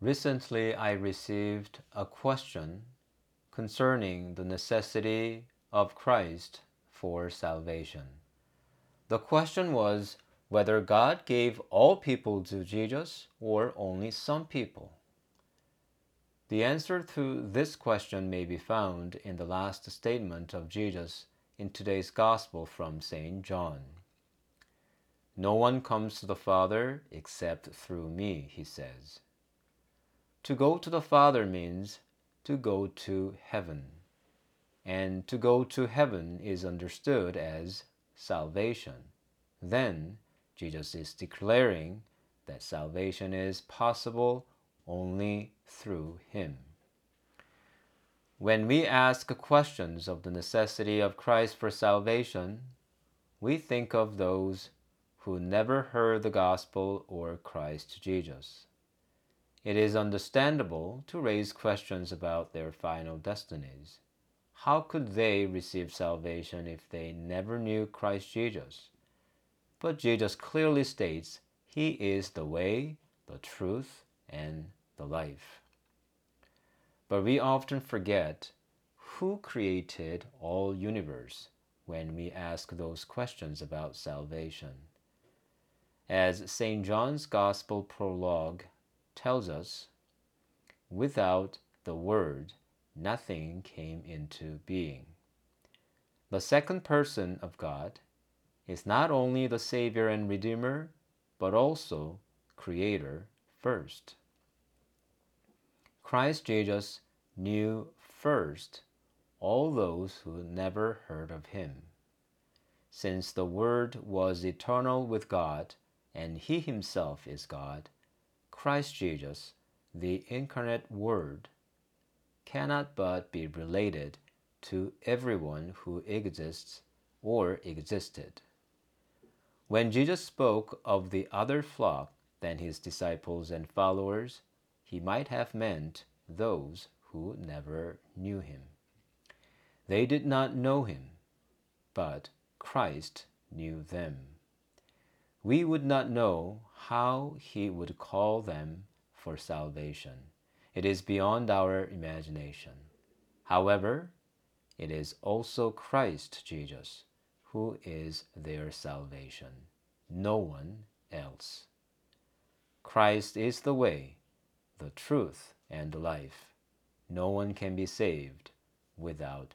Recently, I received a question concerning the necessity of Christ for salvation. The question was whether God gave all people to Jesus or only some people. The answer to this question may be found in the last statement of Jesus in today's Gospel from St. John. No one comes to the Father except through me, he says. To go to the Father means to go to heaven. And to go to heaven is understood as salvation. Then Jesus is declaring that salvation is possible only through Him. When we ask questions of the necessity of Christ for salvation, we think of those who never heard the gospel or Christ Jesus. It is understandable to raise questions about their final destinies. How could they receive salvation if they never knew Christ Jesus? But Jesus clearly states He is the way, the truth, and the life. But we often forget who created all universe when we ask those questions about salvation. As St. John's Gospel prologue tells us, without the Word, nothing came into being. The second person of God is not only the Savior and Redeemer, but also Creator first. Christ Jesus knew first all those who never heard of him. Since the Word was eternal with God, and He Himself is God, Christ Jesus, the incarnate Word, cannot but be related to everyone who exists or existed. When Jesus spoke of the other flock than his disciples and followers, he might have meant those who never knew him. They did not know him, but Christ knew them we would not know how He would call them for salvation. It is beyond our imagination. However, it is also Christ Jesus who is their salvation, no one else. Christ is the way, the truth, and the life. No one can be saved without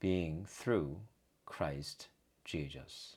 being through Christ Jesus.